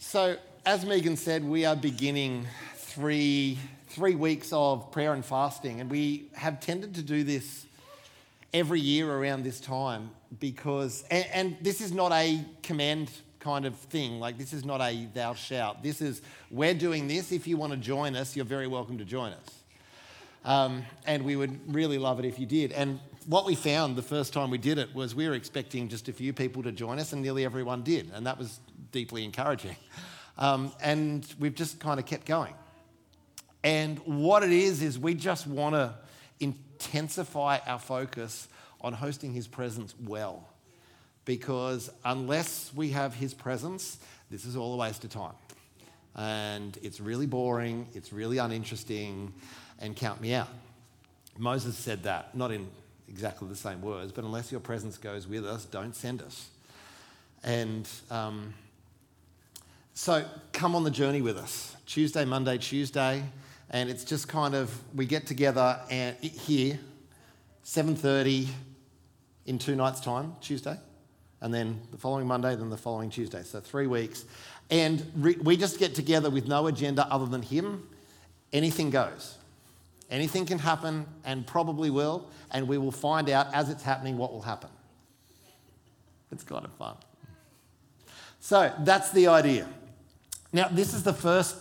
So, as Megan said, we are beginning three, three weeks of prayer and fasting, and we have tended to do this every year around this time because, and, and this is not a command kind of thing, like this is not a thou shalt. This is, we're doing this. If you want to join us, you're very welcome to join us. Um, and we would really love it if you did. And what we found the first time we did it was we were expecting just a few people to join us, and nearly everyone did. And that was deeply encouraging. Um, and we've just kind of kept going. And what it is, is we just want to intensify our focus on hosting His presence well. Because unless we have His presence, this is all a waste of time. And it's really boring, it's really uninteresting, and count me out. Moses said that, not in exactly the same words, but unless your presence goes with us, don't send us. And um, so come on the journey with us. Tuesday, Monday, Tuesday, and it's just kind of we get together and here, 7:30 in two nights' time, Tuesday, and then the following Monday, then the following Tuesday. So three weeks, and re- we just get together with no agenda other than Him. Anything goes. Anything can happen, and probably will, and we will find out as it's happening what will happen. It's kind of fun. So that's the idea. Now, this is the first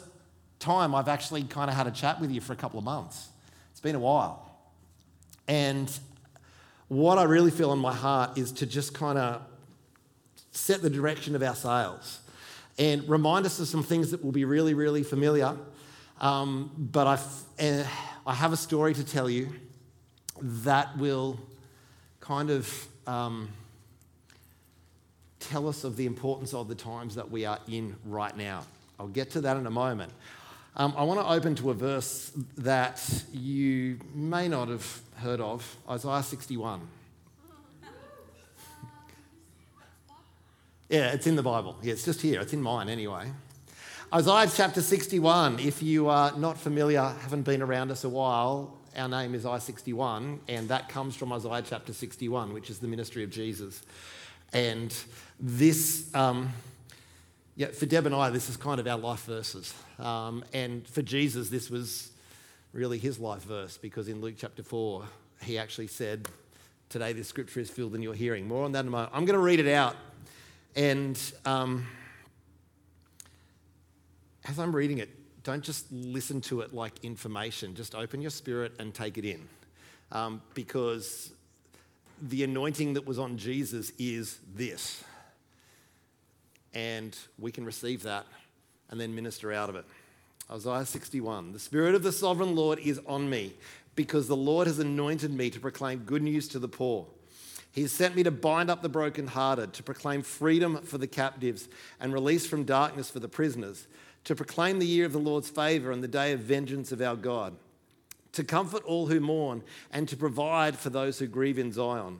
time I've actually kind of had a chat with you for a couple of months. It's been a while. And what I really feel in my heart is to just kind of set the direction of our sails and remind us of some things that will be really, really familiar. Um, but I, uh, I have a story to tell you that will kind of um, tell us of the importance of the times that we are in right now. I'll get to that in a moment. Um, I want to open to a verse that you may not have heard of Isaiah 61. yeah, it's in the Bible. Yeah, it's just here. It's in mine anyway. Isaiah chapter 61. If you are not familiar, haven't been around us a while, our name is I61, and that comes from Isaiah chapter 61, which is the ministry of Jesus. And this. Um, yeah, for Deb and I, this is kind of our life verses. Um, and for Jesus, this was really his life verse because in Luke chapter 4, he actually said, Today this scripture is filled in your hearing. More on that in a moment. I'm going to read it out. And um, as I'm reading it, don't just listen to it like information, just open your spirit and take it in. Um, because the anointing that was on Jesus is this and we can receive that and then minister out of it. Isaiah 61 The Spirit of the sovereign Lord is on me because the Lord has anointed me to proclaim good news to the poor. He has sent me to bind up the brokenhearted, to proclaim freedom for the captives and release from darkness for the prisoners, to proclaim the year of the Lord's favor and the day of vengeance of our God, to comfort all who mourn and to provide for those who grieve in Zion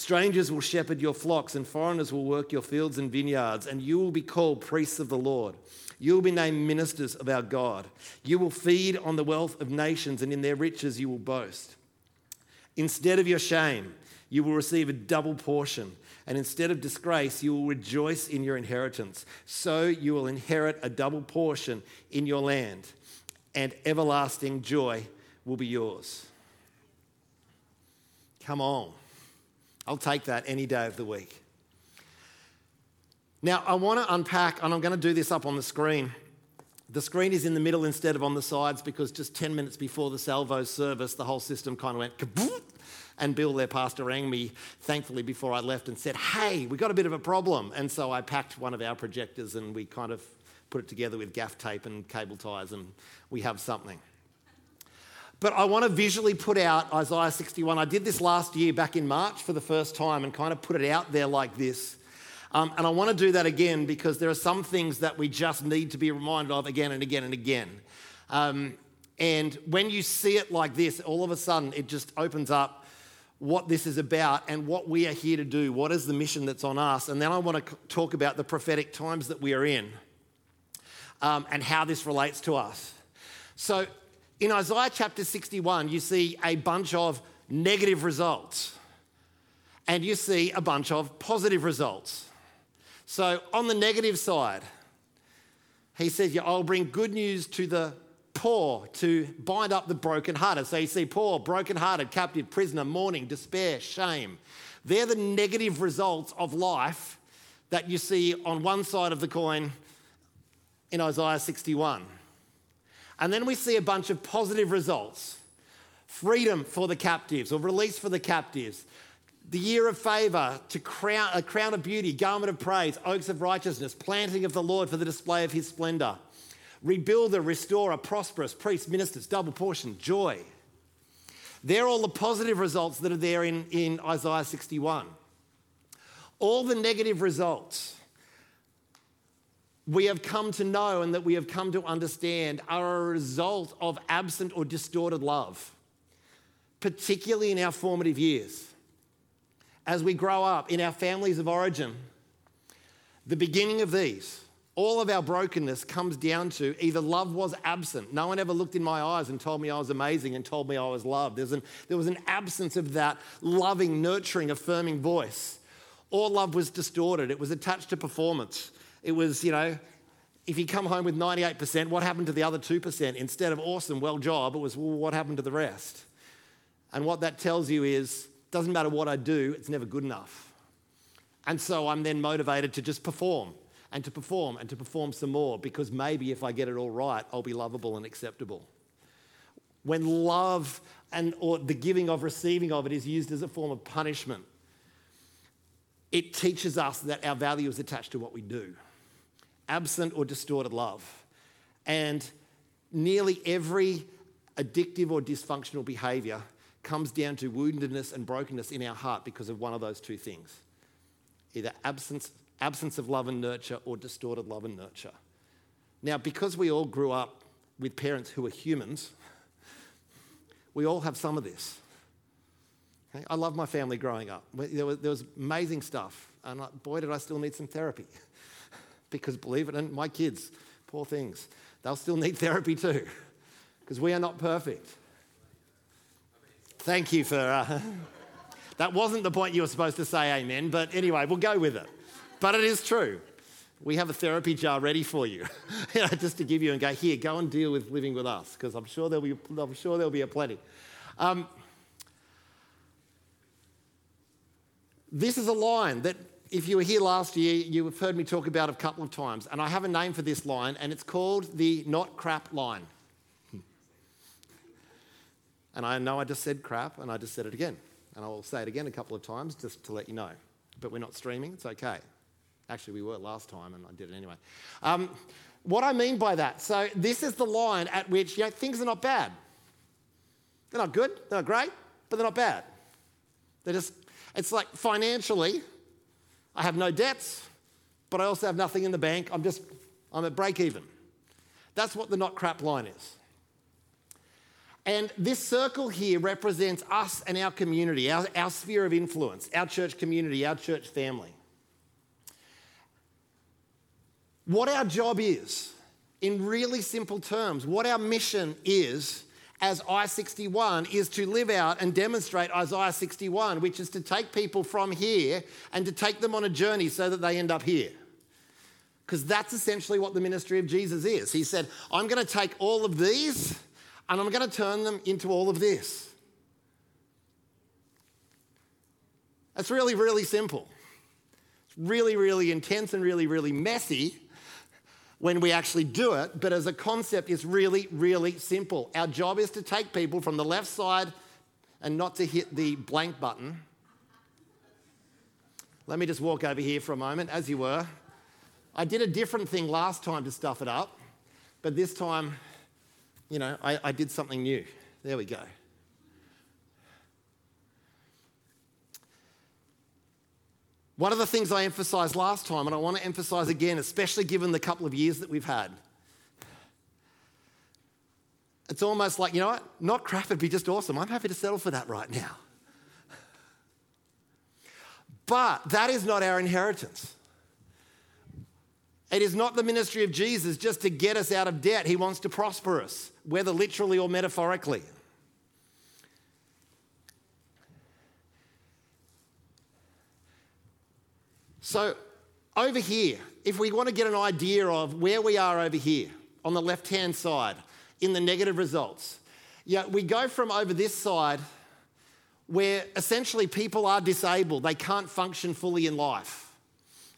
Strangers will shepherd your flocks, and foreigners will work your fields and vineyards, and you will be called priests of the Lord. You will be named ministers of our God. You will feed on the wealth of nations, and in their riches you will boast. Instead of your shame, you will receive a double portion, and instead of disgrace, you will rejoice in your inheritance. So you will inherit a double portion in your land, and everlasting joy will be yours. Come on. I'll take that any day of the week. Now, I want to unpack, and I'm going to do this up on the screen. The screen is in the middle instead of on the sides because just 10 minutes before the salvo service, the whole system kind of went kaboom. And Bill, their pastor, rang me, thankfully, before I left and said, Hey, we got a bit of a problem. And so I packed one of our projectors and we kind of put it together with gaff tape and cable ties, and we have something. But I want to visually put out Isaiah 61. I did this last year back in March for the first time and kind of put it out there like this. Um, and I want to do that again because there are some things that we just need to be reminded of again and again and again. Um, and when you see it like this, all of a sudden it just opens up what this is about and what we are here to do. What is the mission that's on us? And then I want to talk about the prophetic times that we are in um, and how this relates to us. So, in Isaiah chapter 61, you see a bunch of negative results and you see a bunch of positive results. So, on the negative side, he says, yeah, I'll bring good news to the poor to bind up the brokenhearted. So you see poor, brokenhearted, captive, prisoner, mourning, despair, shame. They're the negative results of life that you see on one side of the coin in Isaiah 61. And then we see a bunch of positive results freedom for the captives or release for the captives, the year of favor, to crown, a crown of beauty, garment of praise, oaks of righteousness, planting of the Lord for the display of his splendor rebuilder, restorer, prosperous, priests, ministers, double portion, joy. They're all the positive results that are there in, in Isaiah 61. All the negative results we have come to know and that we have come to understand are a result of absent or distorted love, particularly in our formative years. As we grow up in our families of origin, the beginning of these all of our brokenness comes down to either love was absent. No one ever looked in my eyes and told me I was amazing and told me I was loved. An, there was an absence of that loving, nurturing, affirming voice. Or love was distorted. It was attached to performance. It was, you know, if you come home with 98%, what happened to the other 2%? Instead of awesome, well job, it was, well, what happened to the rest? And what that tells you is, doesn't matter what I do, it's never good enough. And so I'm then motivated to just perform and to perform and to perform some more because maybe if I get it all right, I'll be lovable and acceptable. When love and or the giving of receiving of it is used as a form of punishment, it teaches us that our value is attached to what we do. Absent or distorted love. And nearly every addictive or dysfunctional behavior comes down to woundedness and brokenness in our heart because of one of those two things either absence absence of love and nurture, or distorted love and nurture. Now, because we all grew up with parents who were humans, we all have some of this. Okay? I love my family growing up. There was, there was amazing stuff, and boy, did I still need some therapy. Because believe it or not, my kids, poor things, they'll still need therapy too, because we are not perfect. Thank you for. Uh, that wasn't the point you were supposed to say, amen, but anyway, we'll go with it. But it is true. We have a therapy jar ready for you, you know, just to give you and go, here, go and deal with living with us, because I'm sure there'll be, I'm sure there'll be a plenty. Um, this is a line that, if you were here last year, you have heard me talk about it a couple of times. And I have a name for this line, and it's called the not crap line. And I know I just said crap, and I just said it again. And I will say it again a couple of times just to let you know. But we're not streaming, it's okay. Actually, we were last time, and I did it anyway. Um, what I mean by that, so this is the line at which you know, things are not bad. They're not good, they're not great, but they're not bad. They're just, it's like financially, I have no debts, but I also have nothing in the bank. I'm just, I'm at break even. That's what the not crap line is. And this circle here represents us and our community, our, our sphere of influence, our church community, our church family. what our job is, in really simple terms, what our mission is as I 61 is to live out and demonstrate Isaiah 61, which is to take people from here and to take them on a journey so that they end up here. Because that's essentially what the ministry of Jesus is. He said, I'm going to take all of these and I'm going to turn them into all of this. That's really, really simple. It's really, really intense and really, really messy when we actually do it, but as a concept, it's really, really simple. Our job is to take people from the left side and not to hit the blank button. Let me just walk over here for a moment, as you were. I did a different thing last time to stuff it up, but this time, you know, I, I did something new. There we go. One of the things I emphasized last time, and I want to emphasize again, especially given the couple of years that we've had, it's almost like, you know what? Not crap would be just awesome. I'm happy to settle for that right now. But that is not our inheritance. It is not the ministry of Jesus just to get us out of debt. He wants to prosper us, whether literally or metaphorically. So, over here, if we want to get an idea of where we are over here on the left hand side in the negative results, yeah, we go from over this side where essentially people are disabled, they can't function fully in life.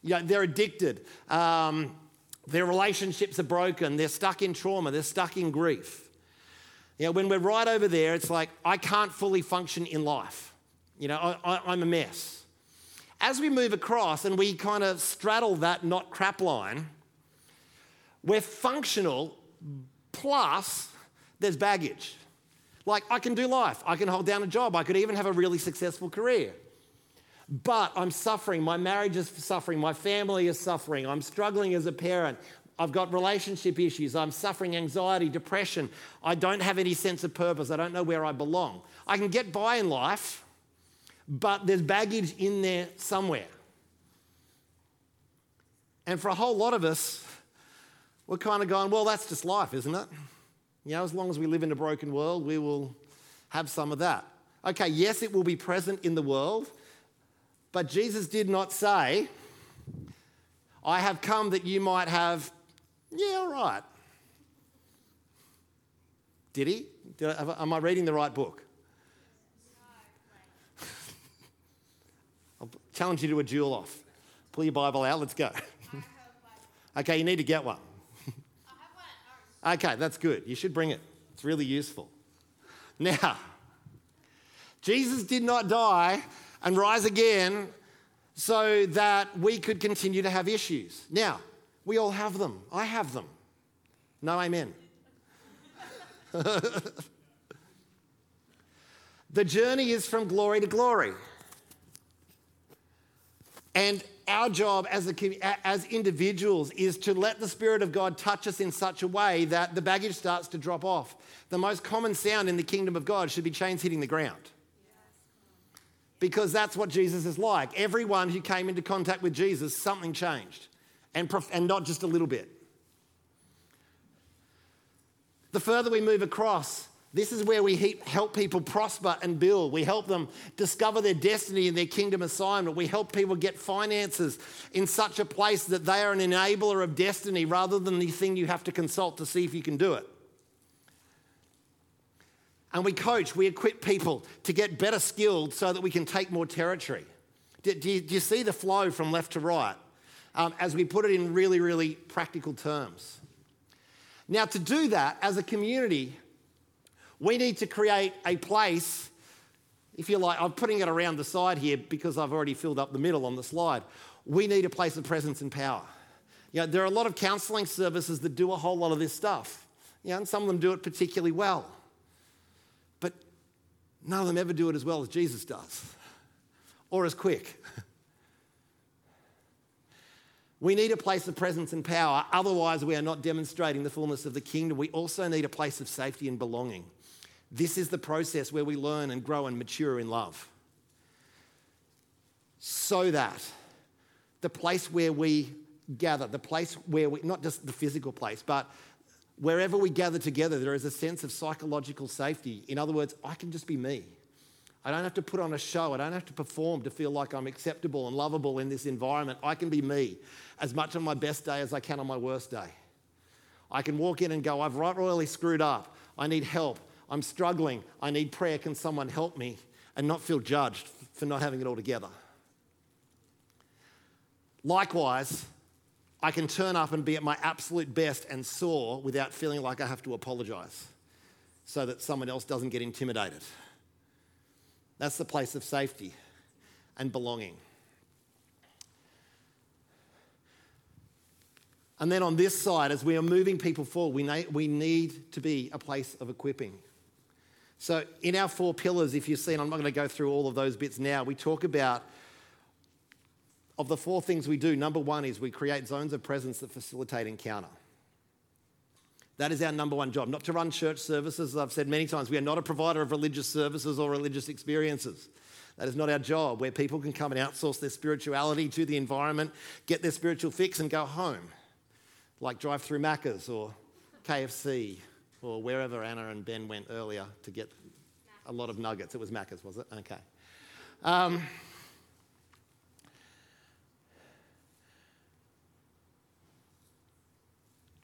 You know, they're addicted, um, their relationships are broken, they're stuck in trauma, they're stuck in grief. You know, when we're right over there, it's like, I can't fully function in life. You know, I, I, I'm a mess. As we move across and we kind of straddle that not crap line, we're functional, plus there's baggage. Like, I can do life, I can hold down a job, I could even have a really successful career. But I'm suffering, my marriage is suffering, my family is suffering, I'm struggling as a parent, I've got relationship issues, I'm suffering anxiety, depression, I don't have any sense of purpose, I don't know where I belong. I can get by in life, but there's baggage in there somewhere. And for a whole lot of us, we're kind of going, well, that's just life, isn't it? You know, as long as we live in a broken world, we will have some of that. Okay, yes, it will be present in the world, but Jesus did not say, I have come that you might have, yeah, all right. Did he? Did I, am I reading the right book? I'll challenge you to a duel off. Pull your Bible out, let's go. okay, you need to get one. Okay, that's good. You should bring it. It's really useful. Now, Jesus did not die and rise again so that we could continue to have issues. Now, we all have them. I have them. No, amen. the journey is from glory to glory. And our job as, a, as individuals is to let the Spirit of God touch us in such a way that the baggage starts to drop off. The most common sound in the kingdom of God should be chains hitting the ground. Because that's what Jesus is like. Everyone who came into contact with Jesus, something changed, and, and not just a little bit. The further we move across, this is where we help people prosper and build. We help them discover their destiny and their kingdom assignment. We help people get finances in such a place that they are an enabler of destiny rather than the thing you have to consult to see if you can do it. And we coach, we equip people to get better skilled so that we can take more territory. Do, do, you, do you, see the flow from left to right um, as we put it in really, really practical terms? Now, to do that as a community, we need to create a place, if you like, I'm putting it around the side here because I've already filled up the middle on the slide. We need a place of presence and power. You know, there are a lot of counseling services that do a whole lot of this stuff, you know, and some of them do it particularly well. But none of them ever do it as well as Jesus does or as quick. We need a place of presence and power, otherwise, we are not demonstrating the fullness of the kingdom. We also need a place of safety and belonging. This is the process where we learn and grow and mature in love. So that the place where we gather, the place where we, not just the physical place, but wherever we gather together, there is a sense of psychological safety. In other words, I can just be me. I don't have to put on a show. I don't have to perform to feel like I'm acceptable and lovable in this environment. I can be me as much on my best day as I can on my worst day. I can walk in and go, I've royally screwed up. I need help. I'm struggling. I need prayer. Can someone help me? And not feel judged for not having it all together. Likewise, I can turn up and be at my absolute best and soar without feeling like I have to apologize so that someone else doesn't get intimidated. That's the place of safety and belonging. And then on this side, as we are moving people forward, we, we need to be a place of equipping. So, in our four pillars, if you've seen, I'm not going to go through all of those bits now, we talk about of the four things we do, number one is we create zones of presence that facilitate encounter. That is our number one job, not to run church services. As I've said many times, we are not a provider of religious services or religious experiences. That is not our job, where people can come and outsource their spirituality to the environment, get their spiritual fix, and go home, like drive through Macca's or KFC or wherever Anna and Ben went earlier to get a lot of nuggets. It was Macca's, was it? Okay. Um,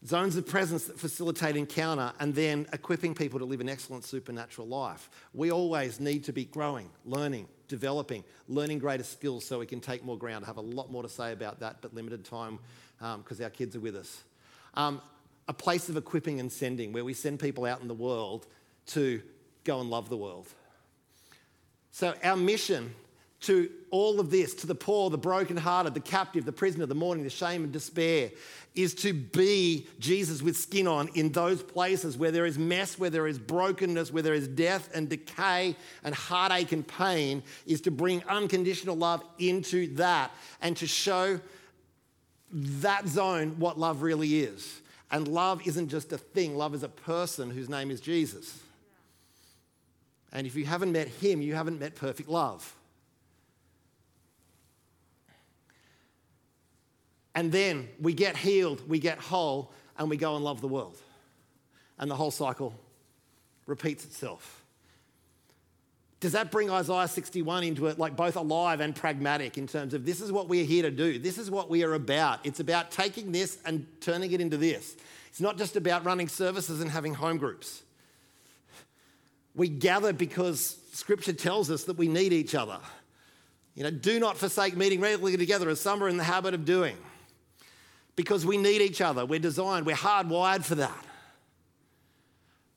zones of presence that facilitate encounter and then equipping people to live an excellent supernatural life. We always need to be growing, learning, developing, learning greater skills so we can take more ground. I have a lot more to say about that, but limited time because um, our kids are with us. Um, a place of equipping and sending where we send people out in the world to go and love the world. So, our mission to all of this, to the poor, the brokenhearted, the captive, the prisoner, the mourning, the shame and despair, is to be Jesus with skin on in those places where there is mess, where there is brokenness, where there is death and decay and heartache and pain, is to bring unconditional love into that and to show that zone what love really is. And love isn't just a thing, love is a person whose name is Jesus. And if you haven't met him, you haven't met perfect love. And then we get healed, we get whole, and we go and love the world. And the whole cycle repeats itself. Does that bring Isaiah 61 into it, like both alive and pragmatic in terms of this is what we're here to do? This is what we are about. It's about taking this and turning it into this. It's not just about running services and having home groups. We gather because scripture tells us that we need each other. You know, do not forsake meeting regularly together as some are in the habit of doing because we need each other. We're designed, we're hardwired for that.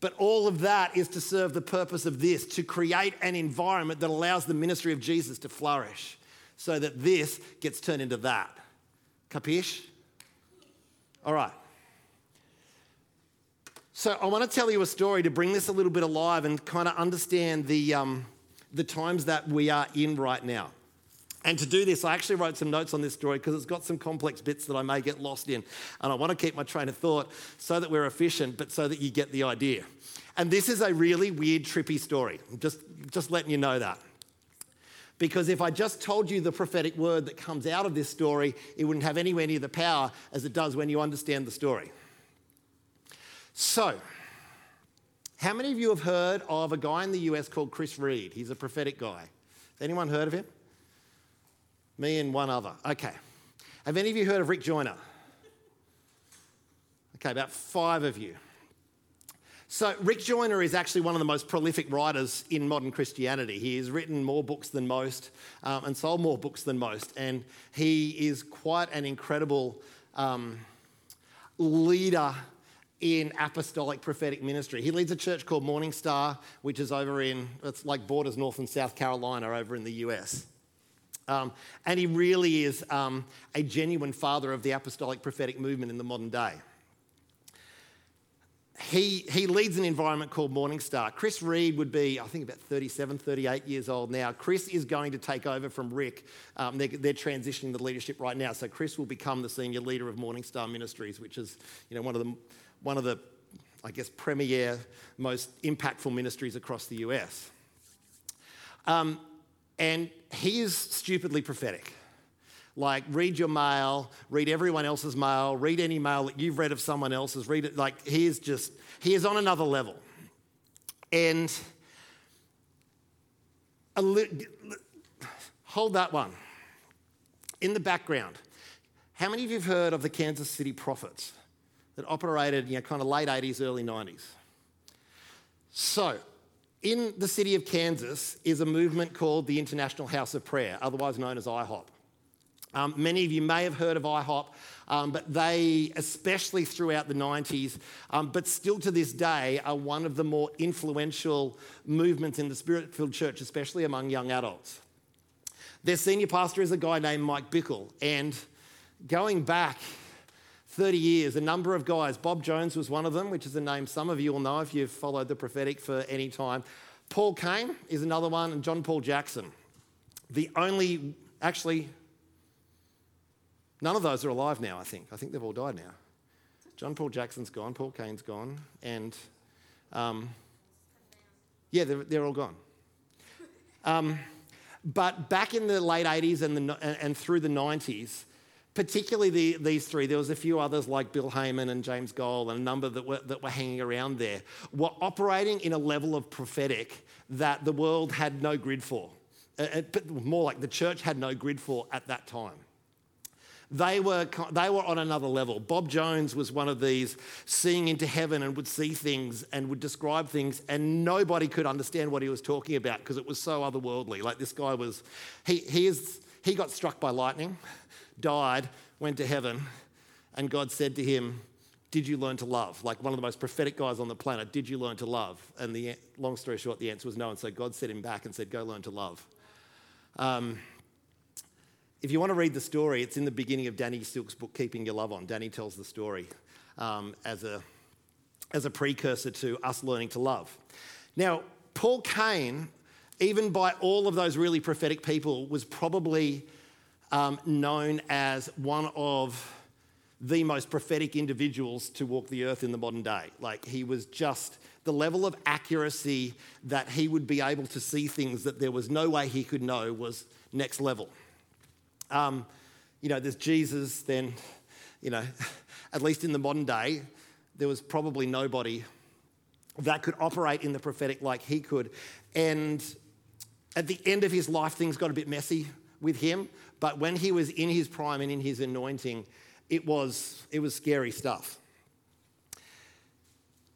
But all of that is to serve the purpose of this to create an environment that allows the ministry of Jesus to flourish so that this gets turned into that. Capish? All right. So I want to tell you a story to bring this a little bit alive and kind of understand the, um, the times that we are in right now. And to do this, I actually wrote some notes on this story because it's got some complex bits that I may get lost in. And I want to keep my train of thought so that we're efficient, but so that you get the idea. And this is a really weird, trippy story. Just, just letting you know that. Because if I just told you the prophetic word that comes out of this story, it wouldn't have anywhere near the power as it does when you understand the story. So, how many of you have heard of a guy in the US called Chris Reed? He's a prophetic guy. Has anyone heard of him? Me and one other. Okay. Have any of you heard of Rick Joyner? Okay, about five of you. So, Rick Joyner is actually one of the most prolific writers in modern Christianity. He has written more books than most um, and sold more books than most. And he is quite an incredible um, leader in apostolic prophetic ministry. He leads a church called Morning Star, which is over in, it's like borders North and South Carolina over in the US. Um, and he really is um, a genuine father of the apostolic prophetic movement in the modern day. He, he leads an environment called Morning Star. Chris Reed would be, I think, about 37, 38 years old now. Chris is going to take over from Rick. Um, they're, they're, transitioning the leadership right now. So Chris will become the senior leader of Morning Star Ministries, which is you know, one of the, one of the I guess, premier, most impactful ministries across the US. Um, and he is stupidly prophetic. Like, read your mail, read everyone else's mail, read any mail that you've read of someone else's, read it. Like, he is just, he is on another level. And li- hold that one. In the background, how many of you have heard of the Kansas City Prophets that operated, you know, kind of late 80s, early 90s? So, in the city of Kansas is a movement called the International House of Prayer, otherwise known as IHOP. Um, many of you may have heard of IHOP, um, but they, especially throughout the 90s, um, but still to this day, are one of the more influential movements in the spirit filled church, especially among young adults. Their senior pastor is a guy named Mike Bickle, and going back 30 years, a number of guys. Bob Jones was one of them, which is a name some of you will know if you've followed the prophetic for any time. Paul Cain is another one, and John Paul Jackson. The only, actually, none of those are alive now, I think. I think they've all died now. John Paul Jackson's gone, Paul Cain's gone, and um, yeah, they're, they're all gone. Um, But back in the late 80s and, the, and through the 90s, particularly the, these three, there was a few others like Bill Hamon and James Goll and a number that were, that were hanging around there, were operating in a level of prophetic that the world had no grid for. Uh, but more like the church had no grid for at that time. They were, they were on another level. Bob Jones was one of these seeing into heaven and would see things and would describe things, and nobody could understand what he was talking about because it was so otherworldly. Like this guy was, he, he, is, he got struck by lightning, died, went to heaven, and God said to him, Did you learn to love? Like one of the most prophetic guys on the planet, did you learn to love? And the long story short, the answer was no. And so God sent him back and said, Go learn to love. Um, if you want to read the story, it's in the beginning of Danny Silk's book, Keeping Your Love On. Danny tells the story um, as, a, as a precursor to us learning to love. Now, Paul Cain, even by all of those really prophetic people, was probably um, known as one of the most prophetic individuals to walk the earth in the modern day. Like, he was just the level of accuracy that he would be able to see things that there was no way he could know was next level. Um, you know, there's Jesus, then, you know, at least in the modern day, there was probably nobody that could operate in the prophetic like he could. And at the end of his life, things got a bit messy with him. But when he was in his prime and in his anointing, it was, it was scary stuff.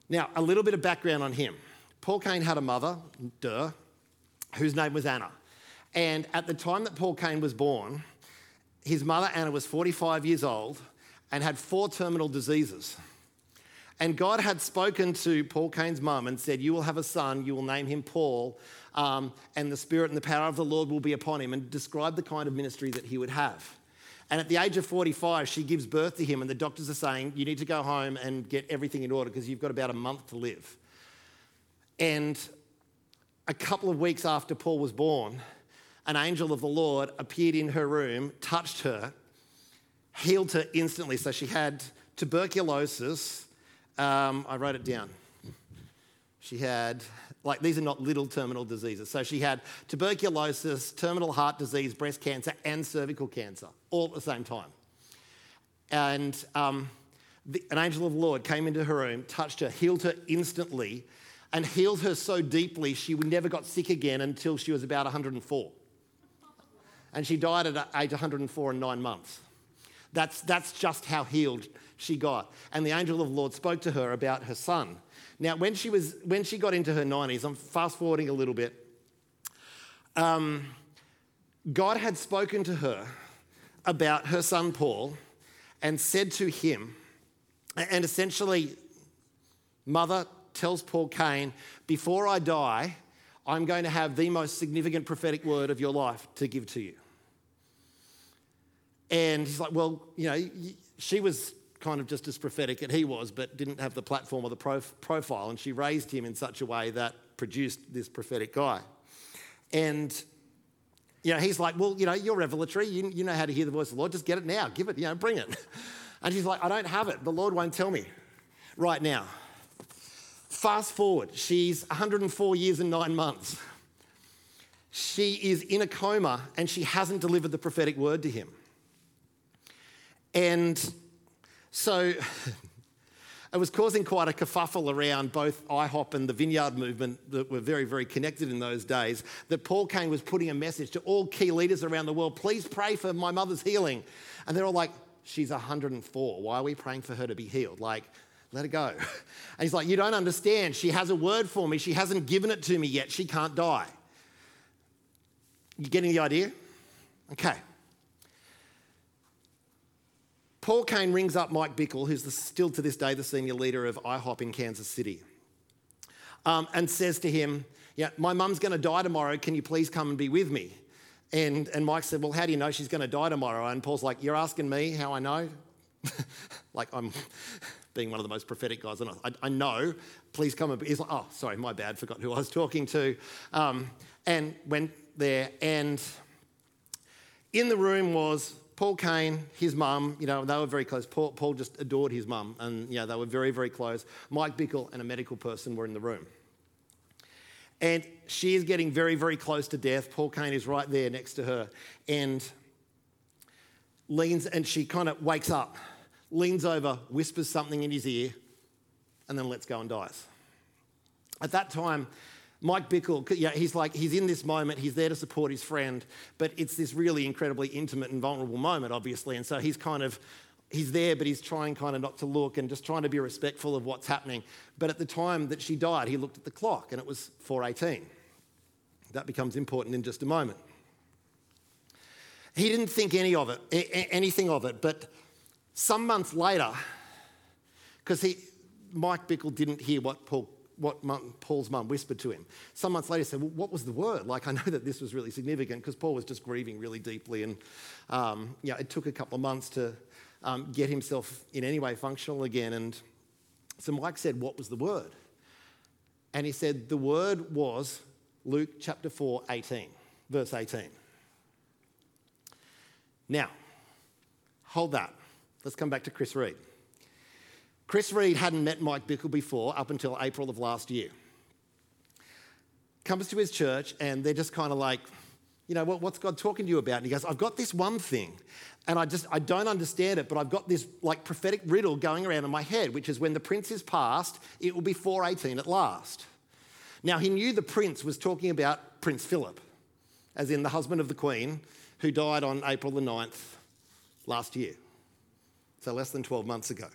Now, a little bit of background on him. Paul Cain had a mother, duh, whose name was Anna. And at the time that Paul Cain was born, his mother Anna was 45 years old and had four terminal diseases. And God had spoken to Paul Cain's mum and said, You will have a son, you will name him Paul, um, and the Spirit and the power of the Lord will be upon him, and describe the kind of ministry that he would have. And at the age of 45, she gives birth to him, and the doctors are saying, You need to go home and get everything in order because you've got about a month to live. And a couple of weeks after Paul was born, an angel of the Lord appeared in her room, touched her, healed her instantly. So she had tuberculosis. Um, I wrote it down. She had, like, these are not little terminal diseases. So she had tuberculosis, terminal heart disease, breast cancer, and cervical cancer all at the same time. And um, the, an angel of the Lord came into her room, touched her, healed her instantly, and healed her so deeply she never got sick again until she was about 104 and she died at age 104 and nine months. That's, that's just how healed she got. And the angel of the Lord spoke to her about her son. Now, when she, was, when she got into her 90s, I'm fast forwarding a little bit, um, God had spoken to her about her son Paul and said to him, and essentially, mother tells Paul Cain, Before I die, I'm going to have the most significant prophetic word of your life to give to you. And he's like, well, you know, she was kind of just as prophetic as he was, but didn't have the platform or the prof- profile. And she raised him in such a way that produced this prophetic guy. And, you know, he's like, well, you know, you're revelatory. You, you know how to hear the voice of the Lord. Just get it now. Give it, you know, bring it. And she's like, I don't have it. The Lord won't tell me right now. Fast forward, she's 104 years and nine months. She is in a coma and she hasn't delivered the prophetic word to him. And so it was causing quite a kerfuffle around both IHOP and the Vineyard movement that were very, very connected in those days. That Paul Cain was putting a message to all key leaders around the world please pray for my mother's healing. And they're all like, she's 104. Why are we praying for her to be healed? Like, let her go. And he's like, You don't understand. She has a word for me. She hasn't given it to me yet. She can't die. You getting the idea? Okay. Paul Cain rings up Mike Bickle, who's the, still to this day the senior leader of IHOP in Kansas City, um, and says to him, Yeah, my mum's going to die tomorrow. Can you please come and be with me? And, and Mike said, Well, how do you know she's going to die tomorrow? And Paul's like, You're asking me how I know? like I'm being one of the most prophetic guys. And I, I know, please come and be. He's like, Oh, sorry, my bad, forgot who I was talking to. Um, and went there, and in the room was Paul Cain, his mum, you know, they were very close. Paul, Paul just adored his mum, and, know, they were very, very close. Mike Bickle and a medical person were in the room. And she is getting very, very close to death. Paul Cain is right there next to her and leans, and she kind of wakes up, leans over, whispers something in his ear, and then lets go and dies. At that time, Mike Bickle, yeah, he's like, he's in this moment, he's there to support his friend, but it's this really incredibly intimate and vulnerable moment, obviously. And so he's kind of, he's there, but he's trying kind of not to look and just trying to be respectful of what's happening. But at the time that she died, he looked at the clock and it was 4.18. That becomes important in just a moment. He didn't think any of it, anything of it, but some months later, because he, Mike Bickle didn't hear what Paul what Paul's mum whispered to him. Some months later, he said, well, What was the word? Like, I know that this was really significant because Paul was just grieving really deeply. And um, yeah, it took a couple of months to um, get himself in any way functional again. And so Mike said, What was the word? And he said, The word was Luke chapter 4, 18, verse 18. Now, hold that. Let's come back to Chris Reed. Chris Reed hadn't met Mike Bickle before up until April of last year. Comes to his church and they're just kind of like, you know, what's God talking to you about? And he goes, I've got this one thing and I just, I don't understand it, but I've got this like prophetic riddle going around in my head, which is when the prince is passed, it will be 418 at last. Now, he knew the prince was talking about Prince Philip, as in the husband of the queen, who died on April the 9th last year. So less than 12 months ago.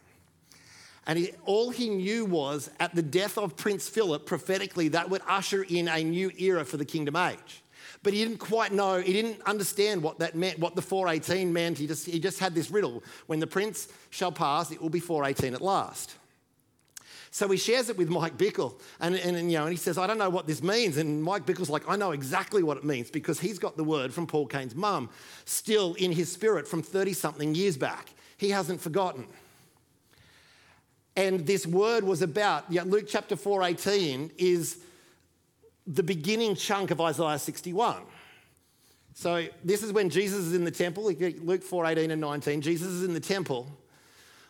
And he, all he knew was at the death of Prince Philip, prophetically, that would usher in a new era for the kingdom age. But he didn't quite know, he didn't understand what that meant, what the 418 meant. He just, he just had this riddle when the prince shall pass, it will be 418 at last. So he shares it with Mike Bickle, and, and, and, you know, and he says, I don't know what this means. And Mike Bickle's like, I know exactly what it means because he's got the word from Paul Cain's mum still in his spirit from 30 something years back. He hasn't forgotten. And this word was about, yeah, Luke chapter 4:18 is the beginning chunk of Isaiah 61. So this is when Jesus is in the temple, Luke 4:18 and 19. Jesus is in the temple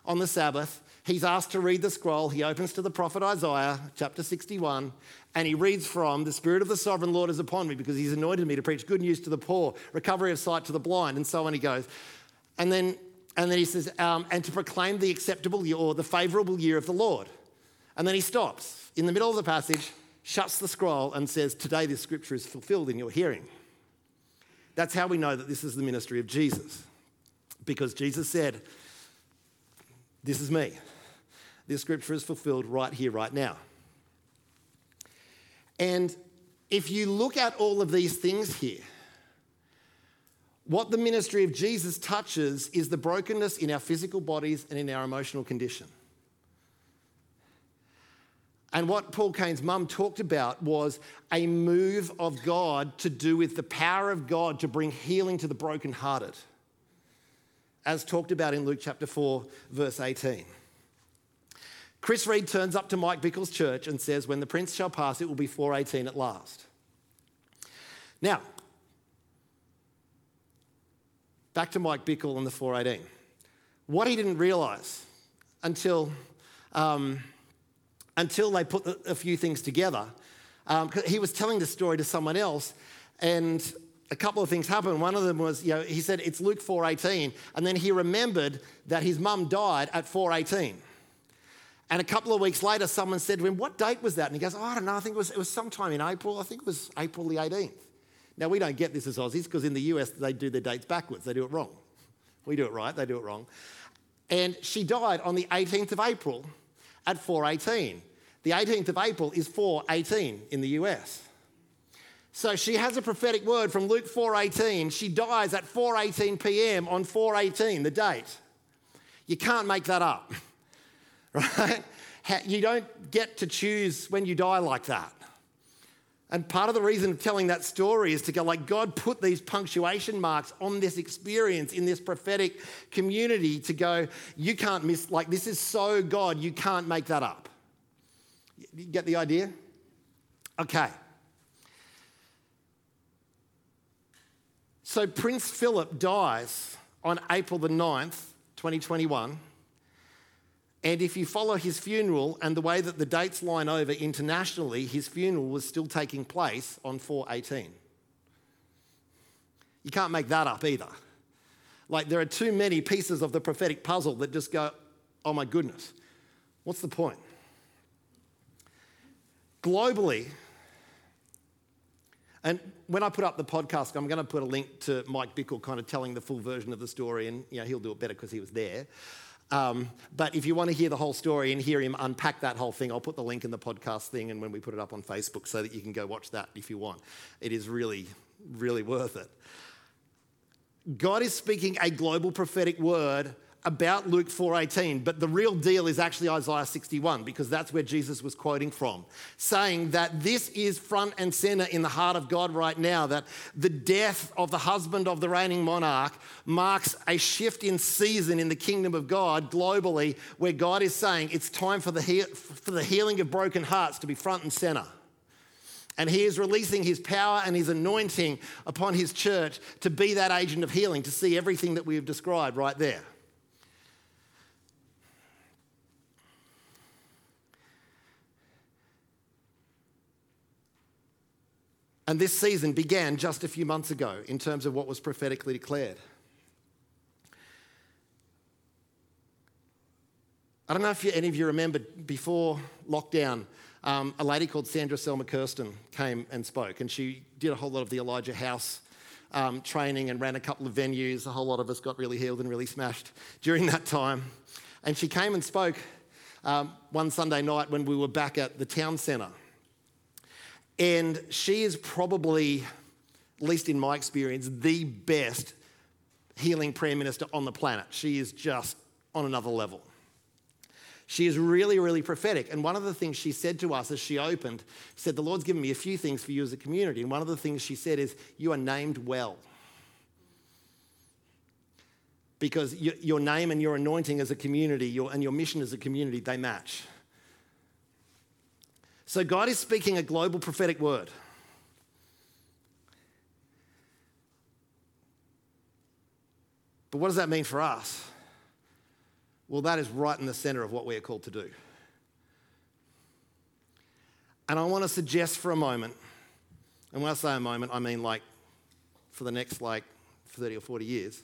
on the Sabbath. He's asked to read the scroll. He opens to the prophet Isaiah, chapter 61, and he reads from The Spirit of the Sovereign Lord is upon me because he's anointed me to preach good news to the poor, recovery of sight to the blind, and so on he goes. And then and then he says, um, and to proclaim the acceptable year or the favorable year of the Lord. And then he stops in the middle of the passage, shuts the scroll, and says, Today this scripture is fulfilled in your hearing. That's how we know that this is the ministry of Jesus. Because Jesus said, This is me. This scripture is fulfilled right here, right now. And if you look at all of these things here, what the ministry of Jesus touches is the brokenness in our physical bodies and in our emotional condition. And what Paul Cain's mum talked about was a move of God to do with the power of God to bring healing to the brokenhearted, as talked about in Luke chapter 4, verse 18. Chris Reed turns up to Mike Bickle's church and says, When the prince shall pass, it will be 418 at last. Now, Back to Mike Bickle and the 418. What he didn't realise until, um, until they put a few things together, um, he was telling the story to someone else, and a couple of things happened. One of them was, you know, he said it's Luke 4:18, and then he remembered that his mum died at 4:18. And a couple of weeks later, someone said to him, "What date was that?" And he goes, oh, "I don't know. I think it was, it was sometime in April. I think it was April the 18th." Now, we don't get this as Aussies because in the US they do their dates backwards, they do it wrong. We do it right, they do it wrong. And she died on the 18th of April at 418. The 18th of April is 418 in the US. So she has a prophetic word from Luke 4:18. She dies at 4:18 p.m. on 4:18, the date. You can't make that up. Right? You don't get to choose when you die like that. And part of the reason of telling that story is to go, like, God put these punctuation marks on this experience in this prophetic community to go, you can't miss, like, this is so God, you can't make that up. You get the idea? Okay. So Prince Philip dies on April the 9th, 2021. And if you follow his funeral and the way that the dates line over internationally, his funeral was still taking place on 418. You can't make that up either. Like, there are too many pieces of the prophetic puzzle that just go, oh my goodness, what's the point? Globally, and when I put up the podcast, I'm going to put a link to Mike Bickle kind of telling the full version of the story, and you know, he'll do it better because he was there. Um, but if you want to hear the whole story and hear him unpack that whole thing, I'll put the link in the podcast thing and when we put it up on Facebook so that you can go watch that if you want. It is really, really worth it. God is speaking a global prophetic word about Luke 4:18, but the real deal is actually Isaiah 61 because that's where Jesus was quoting from, saying that this is front and center in the heart of God right now that the death of the husband of the reigning monarch marks a shift in season in the kingdom of God globally where God is saying it's time for the, he- for the healing of broken hearts to be front and center. And he is releasing his power and his anointing upon his church to be that agent of healing, to see everything that we have described right there. And this season began just a few months ago in terms of what was prophetically declared. I don't know if you, any of you remember before lockdown, um, a lady called Sandra Selma Kirsten came and spoke, and she did a whole lot of the Elijah House um, training and ran a couple of venues. A whole lot of us got really healed and really smashed during that time. And she came and spoke um, one Sunday night when we were back at the town centre. And she is probably, at least in my experience, the best healing prime minister on the planet. She is just on another level. She is really, really prophetic. And one of the things she said to us as she opened, said, The Lord's given me a few things for you as a community. And one of the things she said is, You are named well. Because your name and your anointing as a community your, and your mission as a community, they match. So God is speaking a global prophetic word. But what does that mean for us? Well, that is right in the center of what we are called to do. And I want to suggest for a moment, and when I say a moment, I mean like for the next like 30 or 40 years,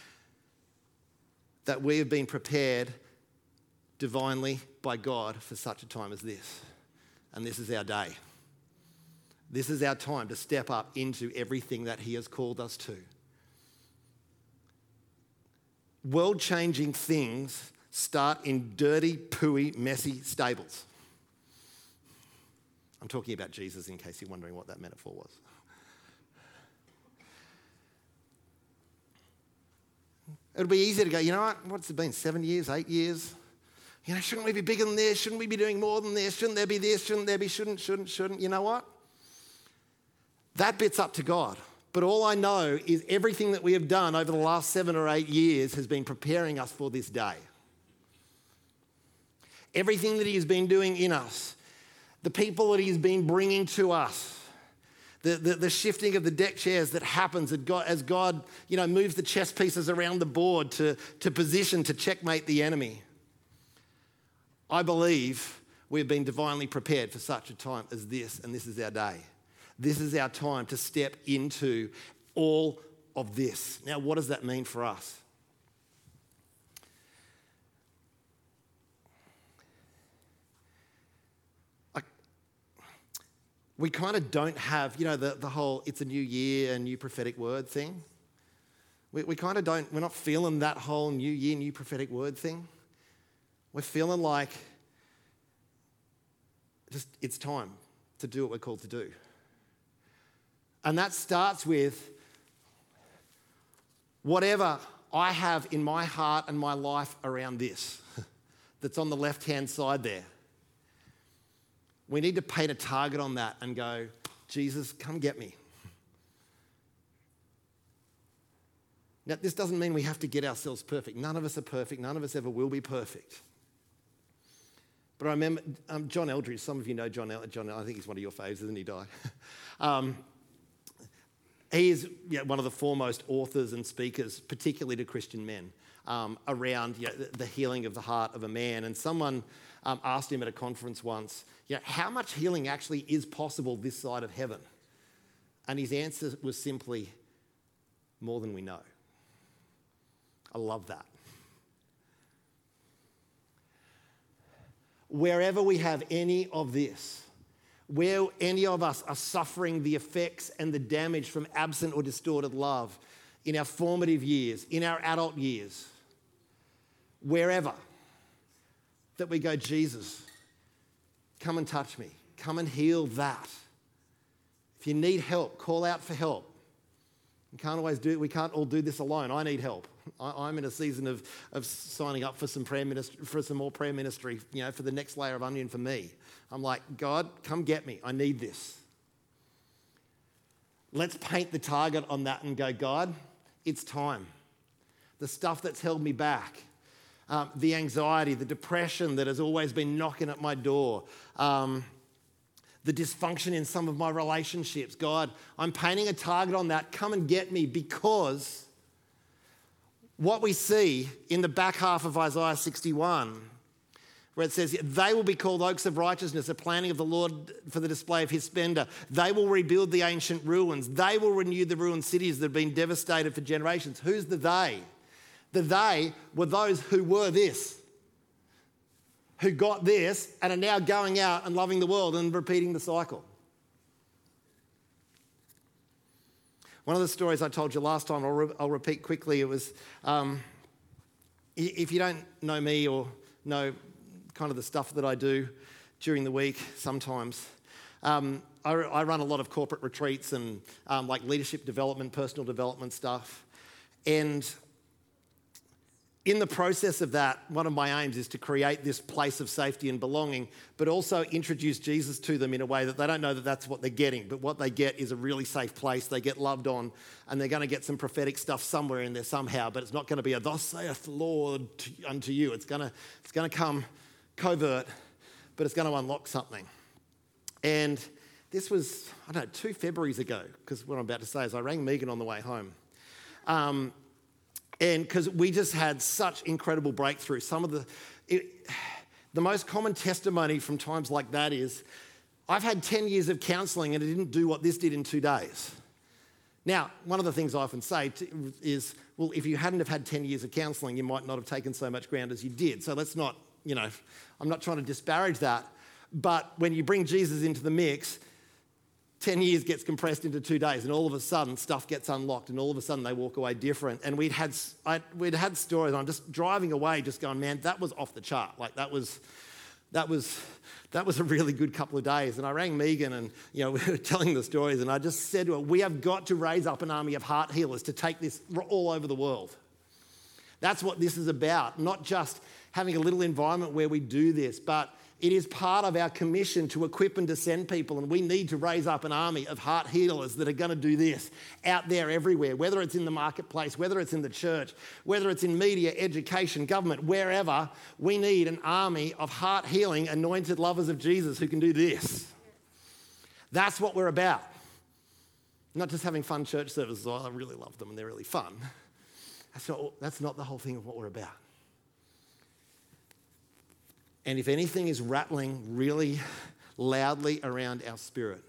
that we have been prepared divinely by God for such a time as this. And this is our day. This is our time to step up into everything that He has called us to. World changing things start in dirty, pooey, messy stables. I'm talking about Jesus in case you're wondering what that metaphor was. It'll be easy to go, you know what? What's it been? Seven years, eight years? You know, shouldn't we be bigger than this? Shouldn't we be doing more than this? Shouldn't there be this? Shouldn't there be, shouldn't, shouldn't, shouldn't? You know what? That bit's up to God. But all I know is everything that we have done over the last seven or eight years has been preparing us for this day. Everything that He has been doing in us, the people that He has been bringing to us, the, the, the, shifting of the deck chairs that happens as God, as God you know, moves the chess pieces around the board to, to position to checkmate the enemy. I believe we've been divinely prepared for such a time as this, and this is our day. This is our time to step into all of this. Now, what does that mean for us? we kind of don't have, you know, the, the whole it's a new year, a new prophetic word thing. We, we kind of don't, we're not feeling that whole new year, new prophetic word thing. We're feeling like just it's time to do what we're called to do. And that starts with whatever I have in my heart and my life around this that's on the left hand side there. We need to paint a target on that and go, Jesus, come get me. Now, this doesn't mean we have to get ourselves perfect. None of us are perfect. None of us ever will be perfect. But I remember um, John Eldredge, some of you know John, El- John I think he's one of your faves, isn't he, Di? um, he is one of the foremost authors and speakers, particularly to Christian men, um, around you know, the healing of the heart of a man. And someone um, asked him at a conference once, you know, how much healing actually is possible this side of heaven? And his answer was simply, more than we know. I love that. Wherever we have any of this, where any of us are suffering the effects and the damage from absent or distorted love in our formative years, in our adult years, wherever, that we go, Jesus, come and touch me, come and heal that. If you need help, call out for help. We can't always do we can't all do this alone. I need help. I, am in a season of, of signing up for some prayer ministry, for some more prayer ministry, you know, for the next layer of onion for me. I'm like, God, come get me. I need this. Let's paint the target on that and go, God, it's time. The stuff that's held me back, um, the anxiety, the depression that has always been knocking at my door, um, the dysfunction in some of my relationships. God, I'm painting a target on that. Come and get me because what we see in the back half of Isaiah 61, where it says, They will be called oaks of righteousness, a planting of the Lord for the display of his splendor. They will rebuild the ancient ruins. They will renew the ruined cities that have been devastated for generations. Who's the they? The they were those who were this who got this and are now going out and loving the world and repeating the cycle. One of the stories I told you last time, I'll, re- I'll repeat quickly. It was um, if you don't know me or know kind of the stuff that I do during the week, sometimes um, I, I, run a lot of corporate retreats and um, like leadership development, personal development stuff. And in the process of that, one of my aims is to create this place of safety and belonging, but also introduce Jesus to them in a way that they don't know that that's what they're getting, but what they get is a really safe place. They get loved on, and they're going to get some prophetic stuff somewhere in there somehow, but it's not going to be a thus saith the Lord unto you. It's going to, it's going to come covert, but it's going to unlock something. And this was, I don't know, two Februarys ago, because what I'm about to say is I rang Megan on the way home. Um, and because we just had such incredible breakthrough. Some of the, it, the most common testimony from times like that is, I've had 10 years of counseling and it didn't do what this did in two days. Now, one of the things I often say is, well, if you hadn't have had 10 years of counseling, you might not have taken so much ground as you did. So let's not, you know, I'm not trying to disparage that. But when you bring Jesus into the mix, 10 years gets compressed into two days, and all of a sudden stuff gets unlocked, and all of a sudden they walk away different. And we'd had, I, we'd had stories, I'm just driving away, just going, man, that was off the chart. Like that was, that was, that was a really good couple of days. And I rang Megan, and you know, we were telling the stories, and I just said to her, we have got to raise up an army of heart healers to take this all over the world. That's what this is about, not just having a little environment where we do this, but it is part of our commission to equip and to send people, and we need to raise up an army of heart healers that are going to do this out there everywhere, whether it's in the marketplace, whether it's in the church, whether it's in media, education, government, wherever. We need an army of heart healing, anointed lovers of Jesus who can do this. That's what we're about. Not just having fun church services, I really love them and they're really fun. That's not, that's not the whole thing of what we're about. And if anything is rattling really loudly around our spirit,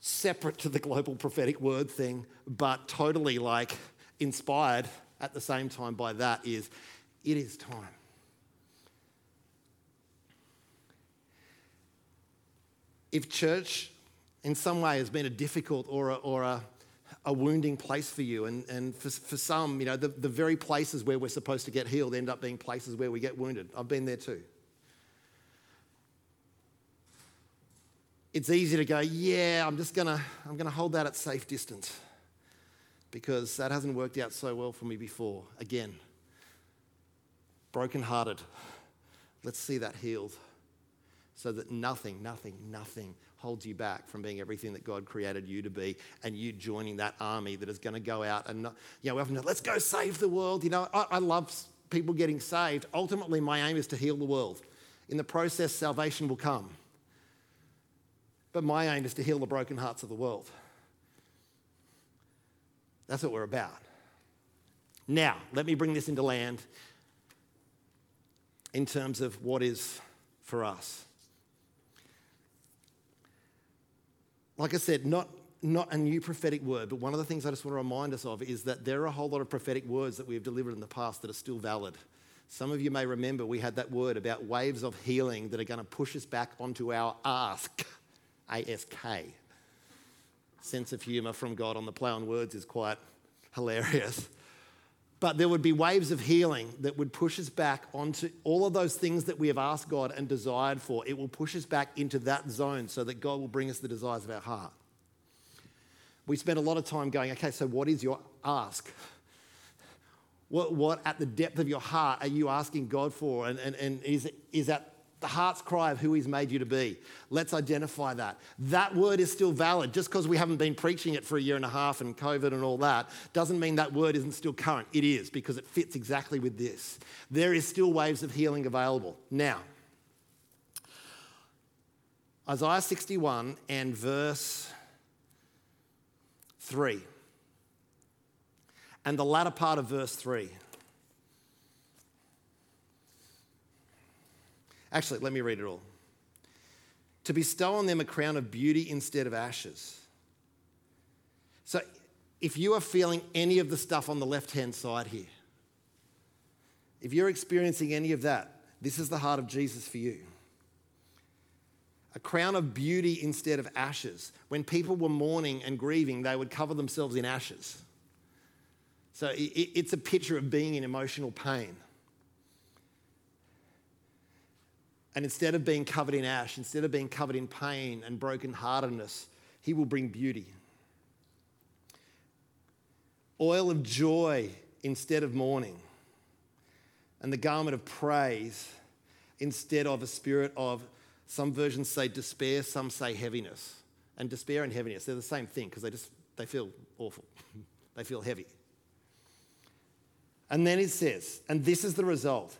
separate to the global prophetic word thing, but totally like inspired at the same time by that, is it is time. If church in some way has been a difficult or a, or a a wounding place for you. And, and for, for some, you know, the, the very places where we're supposed to get healed end up being places where we get wounded. I've been there too. It's easy to go, yeah, I'm just gonna, I'm gonna hold that at safe distance because that hasn't worked out so well for me before. Again, brokenhearted. Let's see that healed so that nothing, nothing, nothing holds you back from being everything that God created you to be and you joining that army that is going to go out and, you know, we often go, let's go save the world. You know, I, I love people getting saved. Ultimately, my aim is to heal the world. In the process, salvation will come. but my aim is to heal the broken hearts of the world. That's what we're about. Now, let me bring this into land in terms of what is for us. Like I said, not, not a new prophetic word, but one of the things I just want to remind us of is that there are a whole lot of prophetic words that we've delivered in the past that are still valid. Some of you may remember we had that word about waves of healing that are going to push us back onto our ask, A S K. Sense of humour from God on the play on words is quite hilarious. But there would be waves of healing that would push us back onto all of those things that we have asked God and desired for. It will push us back into that zone so that God will bring us the desires of our heart. We spend a lot of time going, okay, so what is your ask? What, what at the depth of your heart are you asking God for? And, and, and is, is that the heart's cry of who He's made you to be? Let's identify that. That word is still valid. Just because we haven't been preaching it for a year and a half and COVID and all that doesn't mean that word isn't still current. It is because it fits exactly with this. There is still waves of healing available. Now, Isaiah 61 and verse 3 and the latter part of verse 3. Actually, let me read it all. To bestow on them a crown of beauty instead of ashes. So, if you are feeling any of the stuff on the left hand side here, if you're experiencing any of that, this is the heart of Jesus for you. A crown of beauty instead of ashes. When people were mourning and grieving, they would cover themselves in ashes. So it's a picture of being in emotional pain. And instead of being covered in ash, instead of being covered in pain and brokenheartedness, he will bring beauty. Oil of joy instead of mourning. And the garment of praise instead of a spirit of, some versions say despair, some say heaviness. And despair and heaviness, they're the same thing because they just they feel awful. they feel heavy. And then it says, and this is the result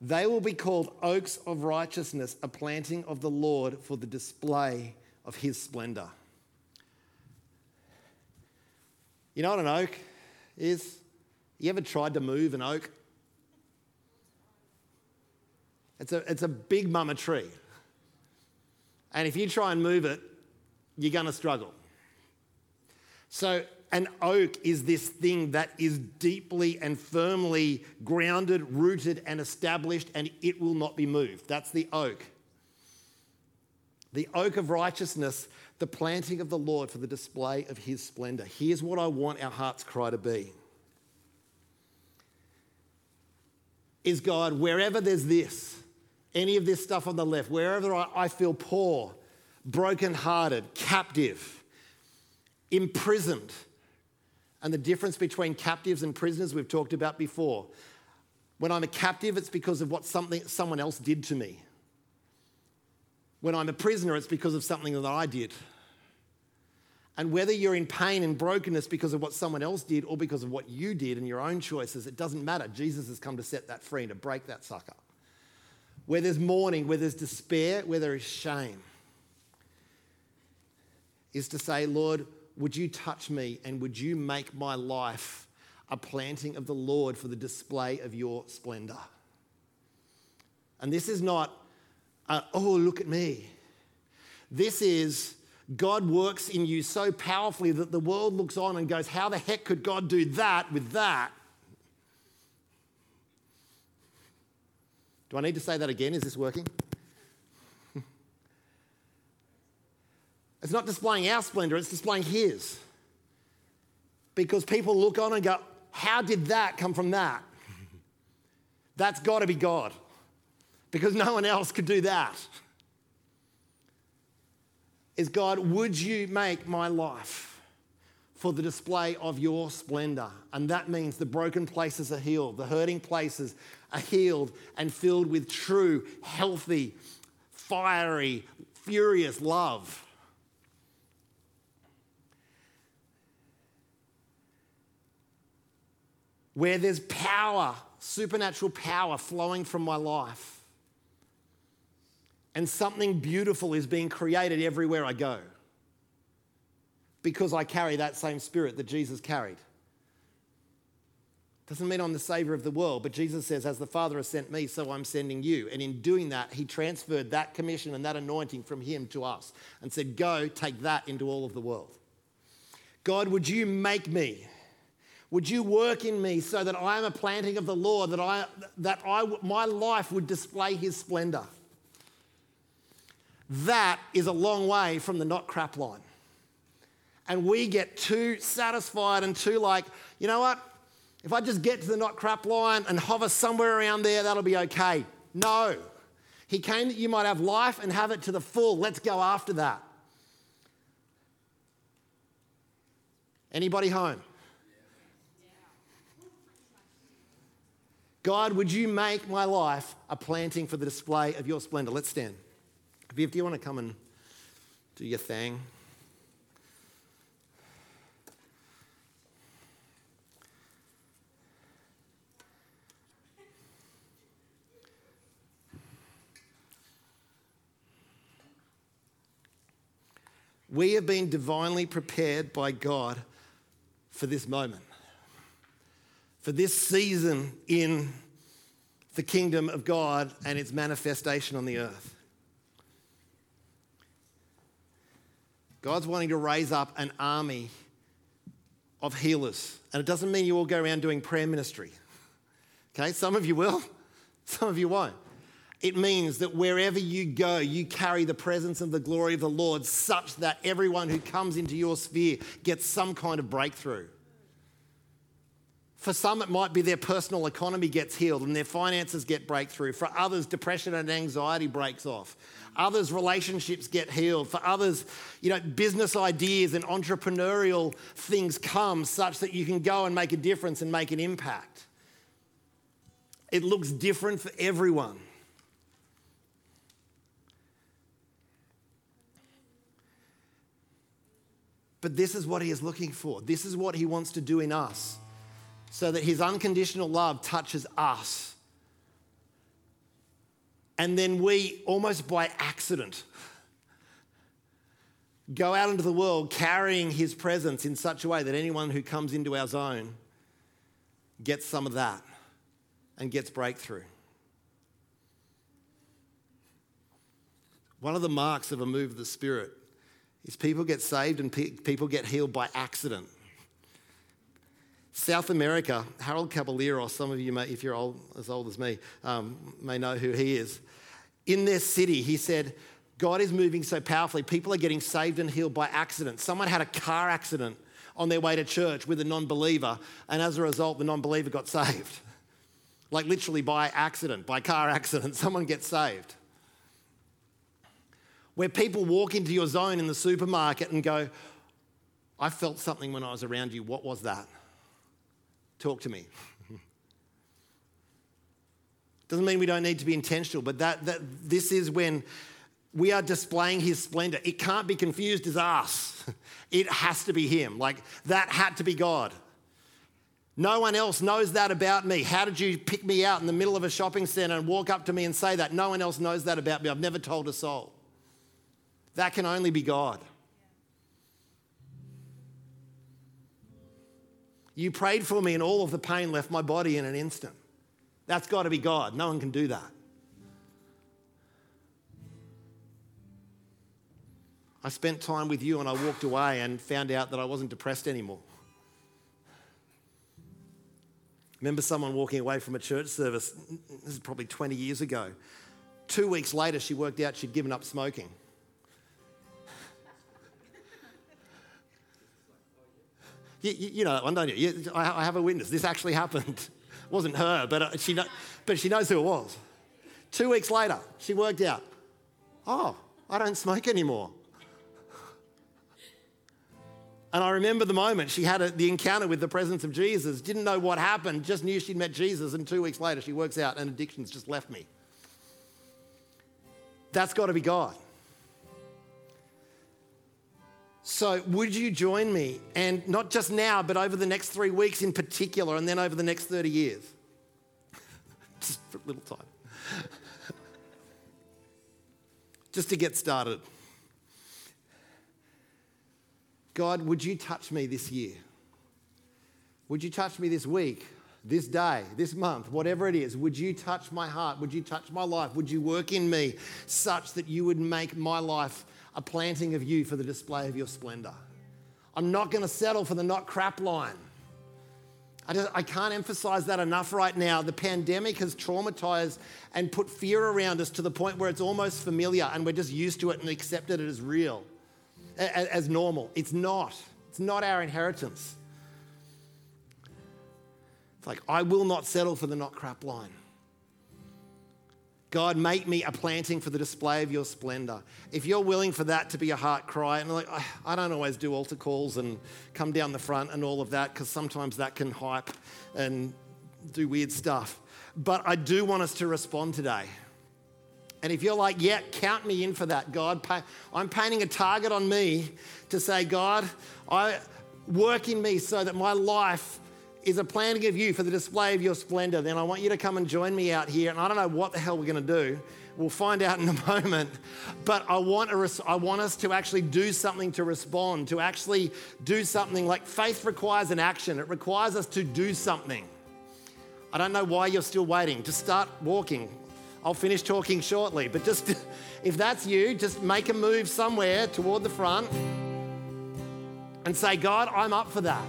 they will be called oaks of righteousness, a planting of the Lord for the display of his splendor. You know what an oak is? You ever tried to move an oak? It's a, it's a big mama tree. And if you try and move it, you're going to struggle. So an oak is this thing that is deeply and firmly grounded, rooted, and established, and it will not be moved. That's the oak. The oak of righteousness, the planting of the Lord for the display of his splendor. Here's what I want our heart's cry to be. Is God, wherever there's this, any of this stuff on the left, wherever I feel poor, brokenhearted, captive, imprisoned, and the difference between captives and prisoners we've talked about before. When I'm a captive, it's because of what something, someone else did to me. When I'm a prisoner, it's because of something that I did. And whether you're in pain and brokenness because of what someone else did or because of what you did and your own choices, it doesn't matter. Jesus has come to set that free and to break that sucker. Where there's mourning, where there's despair, where there is shame, is to say, Lord, would you touch me and would you make my life a planting of the Lord for the display of your splendor? And this is not, oh, look at me. This is, God works in you so powerfully that the world looks on and goes, How the heck could God do that with that? Do I need to say that again? Is this working? It's not displaying our splendor, it's displaying His. Because people look on and go, How did that come from that? That's got to be God. Because no one else could do that. Is God, would you make my life for the display of your splendor? And that means the broken places are healed, the hurting places are healed and filled with true, healthy, fiery, furious love. Where there's power, supernatural power flowing from my life. And something beautiful is being created everywhere I go because I carry that same spirit that Jesus carried. Doesn't mean I'm the savior of the world, but Jesus says, As the Father has sent me, so I'm sending you. And in doing that, he transferred that commission and that anointing from him to us and said, Go, take that into all of the world. God, would you make me? Would you work in me so that I am a planting of the Lord, that, I, that I, my life would display his splendor? That is a long way from the not crap line. And we get too satisfied and too like, you know what? If I just get to the not crap line and hover somewhere around there, that'll be okay. No. He came that you might have life and have it to the full. Let's go after that. Anybody home? God, would you make my life a planting for the display of your splendor? Let's stand. Viv, do you want to come and do your thing? We have been divinely prepared by God for this moment, for this season in the kingdom of God and its manifestation on the earth. God's wanting to raise up an army of healers. And it doesn't mean you all go around doing prayer ministry. Okay, some of you will, some of you won't. It means that wherever you go, you carry the presence and the glory of the Lord such that everyone who comes into your sphere gets some kind of breakthrough. For some, it might be their personal economy gets healed and their finances get breakthrough. For others, depression and anxiety breaks off. Others, relationships get healed. For others, you know, business ideas and entrepreneurial things come such that you can go and make a difference and make an impact. It looks different for everyone. But this is what he is looking for. This is what he wants to do in us so that his unconditional love touches us. And then we, almost by accident, go out into the world carrying his presence in such a way that anyone who comes into our zone gets some of that and gets breakthrough. One of the marks of a move of the Spirit is people get saved and pe- people get healed by accident. South America, Harold Caballero, some of you, may, if you're old, as old as me, um, may know who he is. In their city, he said, God is moving so powerfully, people are getting saved and healed by accident. Someone had a car accident on their way to church with a non believer, and as a result, the non believer got saved. Like literally by accident, by car accident, someone gets saved where people walk into your zone in the supermarket and go, I felt something when I was around you. What was that? Talk to me. Doesn't mean we don't need to be intentional, but that, that this is when we are displaying his splendor. It can't be confused as us. It has to be him. Like that had to be God. No one else knows that about me. How did you pick me out in the middle of a shopping center and walk up to me and say that? No one else knows that about me. I've never told a soul. That can only be God. You prayed for me, and all of the pain left my body in an instant. That's got to be God. No one can do that. I spent time with you and I walked away and found out that I wasn't depressed anymore. Remember someone walking away from a church service, this is probably 20 years ago. Two weeks later, she worked out she'd given up smoking. You, you, know that one, don't you? you I, I, have a witness. This actually happened. It wasn't her, but, uh, she know, but she knows who it was. Two weeks later, she worked out, oh, I don't smoke anymore. And I remember the moment she had a, the encounter with the presence of Jesus, didn't know what happened, just knew she'd met Jesus, and two weeks later she works out and addiction's just left me. That's got to be God. So, would you join me? And not just now, but over the next three weeks in particular, and then over the next 30 years? just for a little time. just to get started. God, would you touch me this year? Would you touch me this week, this day, this month, whatever it is? Would you touch my heart? Would you touch my life? Would you work in me such that you would make my life a planting of you for the display of your splendor? I'm not going to settle for the not crap line. I, just, I can't emphasize that enough right now. The pandemic has traumatized and put fear around us to the point where it's almost familiar and we're just used to it and accepted it as real, as, as normal. It's not. It's not our inheritance. It's like, I will not settle for the not crap line. God, make me a planting for the display of your splendor. If you're willing for that to be a heart cry, and like, I don't always do altar calls and come down the front and all of that, because sometimes that can hype and do weird stuff. But I do want us to respond today. And if you're like, yeah, count me in for that, God, I'm painting a target on me to say, God, I work in me so that my life is a planting of you for the display of your splendor, then I want you to come and join me out here. And I don't know what the hell we're going to do. We'll find out in a moment. But I want, res- I want us to actually do something to respond, to actually do something like faith requires an action, it requires us to do something. I don't know why you're still waiting. Just start walking. I'll finish talking shortly. But just if that's you, just make a move somewhere toward the front and say, God, I'm up for that.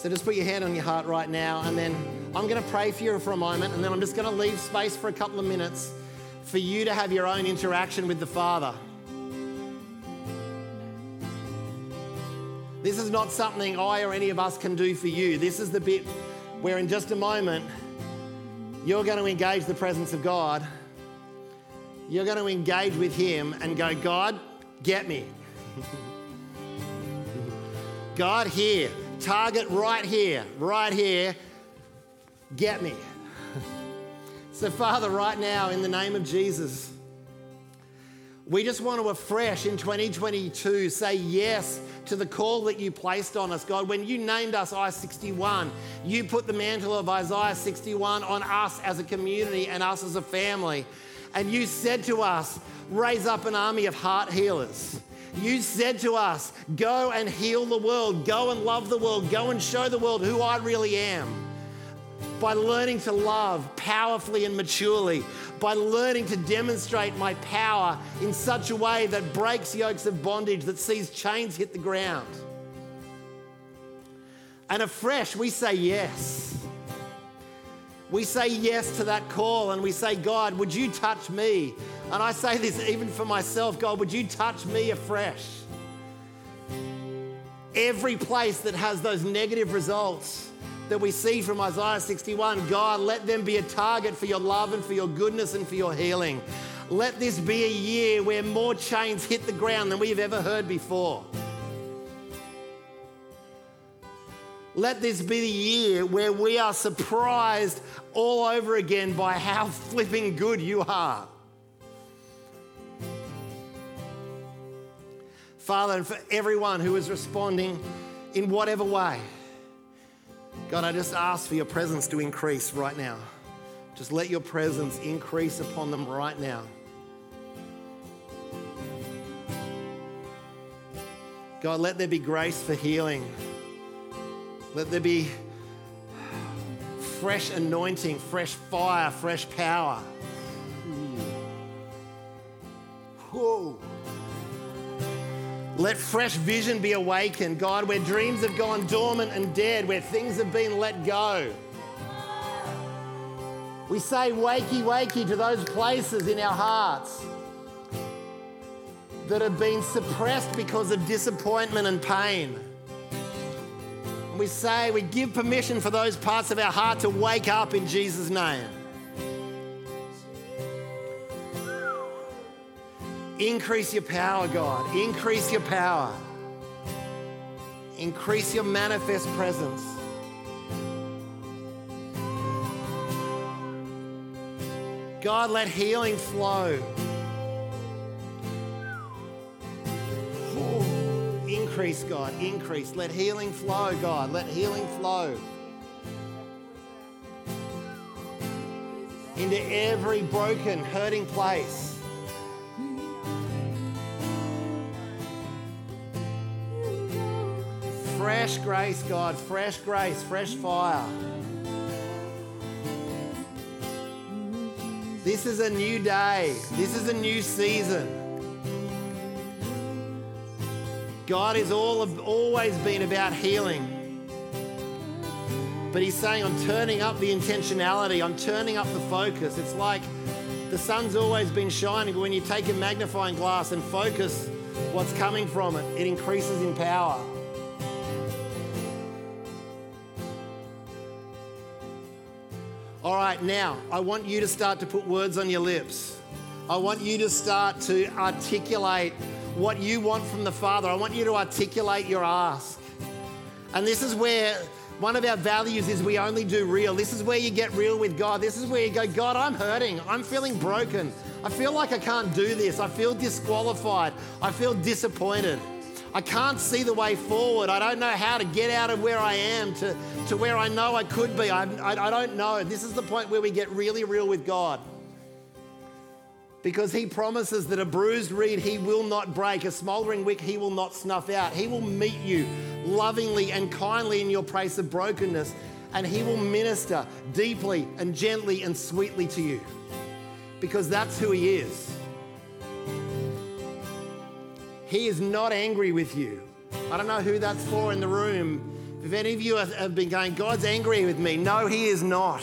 So just put your hand on your heart right now, and then I'm going to pray for you for a moment, and then I'm just going to leave space for a couple of minutes for you to have your own interaction with the Father. This is not something I or any of us can do for you. This is the bit where, in just a moment, you're going to engage the presence of God. You're going to engage with Him and go, God, get me. God, here. Target right here, right here. Get me. so, Father, right now, in the name of Jesus, we just want to afresh in 2022 say yes to the call that you placed on us, God. When you named us I 61, you put the mantle of Isaiah 61 on us as a community and us as a family. And you said to us, raise up an army of heart healers. You said to us, Go and heal the world, go and love the world, go and show the world who I really am. By learning to love powerfully and maturely, by learning to demonstrate my power in such a way that breaks yokes of bondage, that sees chains hit the ground. And afresh, we say yes. We say yes to that call and we say, God, would you touch me? And I say this even for myself God, would you touch me afresh? Every place that has those negative results that we see from Isaiah 61, God, let them be a target for your love and for your goodness and for your healing. Let this be a year where more chains hit the ground than we've ever heard before. Let this be the year where we are surprised all over again by how flipping good you are. Father, and for everyone who is responding in whatever way, God, I just ask for your presence to increase right now. Just let your presence increase upon them right now. God, let there be grace for healing. Let there be fresh anointing, fresh fire, fresh power. Let fresh vision be awakened, God, where dreams have gone dormant and dead, where things have been let go. We say wakey, wakey to those places in our hearts that have been suppressed because of disappointment and pain. We say, we give permission for those parts of our heart to wake up in Jesus' name. Increase your power, God. Increase your power. Increase your manifest presence. God, let healing flow. Increase, God, increase. Let healing flow, God. Let healing flow. Into every broken, hurting place. Fresh grace, God, fresh grace, fresh fire. This is a new day. This is a new season. God has all, always been about healing. But He's saying, I'm turning up the intentionality, I'm turning up the focus. It's like the sun's always been shining, but when you take a magnifying glass and focus what's coming from it, it increases in power. All right, now I want you to start to put words on your lips. I want you to start to articulate what you want from the Father. I want you to articulate your ask. And this is where one of our values is we only do real. This is where you get real with God. This is where you go, God, I'm hurting. I'm feeling broken. I feel like I can't do this. I feel disqualified. I feel disappointed. I can't see the way forward. I don't know how to get out of where I am to, to where I know I could be. I, I, I don't know. This is the point where we get really real with God. Because he promises that a bruised reed he will not break, a smouldering wick he will not snuff out. He will meet you lovingly and kindly in your place of brokenness, and he will minister deeply and gently and sweetly to you. Because that's who he is. He is not angry with you. I don't know who that's for in the room. If any of you have been going, God's angry with me, no, He is not.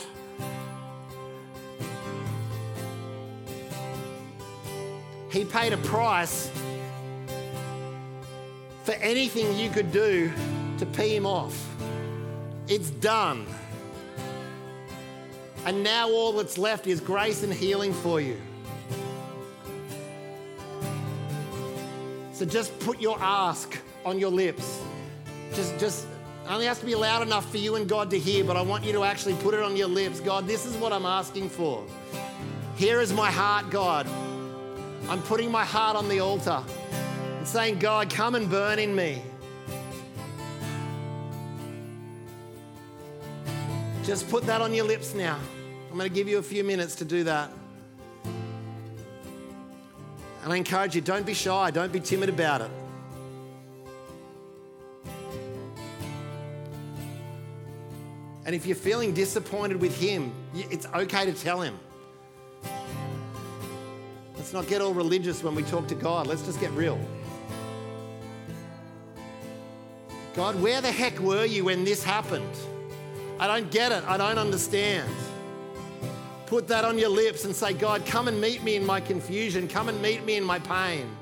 He paid a price for anything you could do to pee Him off. It's done. And now all that's left is grace and healing for you. So just put your ask on your lips. Just, just only has to be loud enough for you and God to hear, but I want you to actually put it on your lips. God, this is what I'm asking for. Here is my heart, God. I'm putting my heart on the altar and saying, God, come and burn in me. Just put that on your lips now. I'm going to give you a few minutes to do that. And I encourage you don't be shy, don't be timid about it. And if you're feeling disappointed with Him, it's okay to tell Him. Let's not get all religious when we talk to God, let's just get real. God, where the heck were you when this happened? I don't get it, I don't understand. Put that on your lips and say, God, come and meet me in my confusion. Come and meet me in my pain.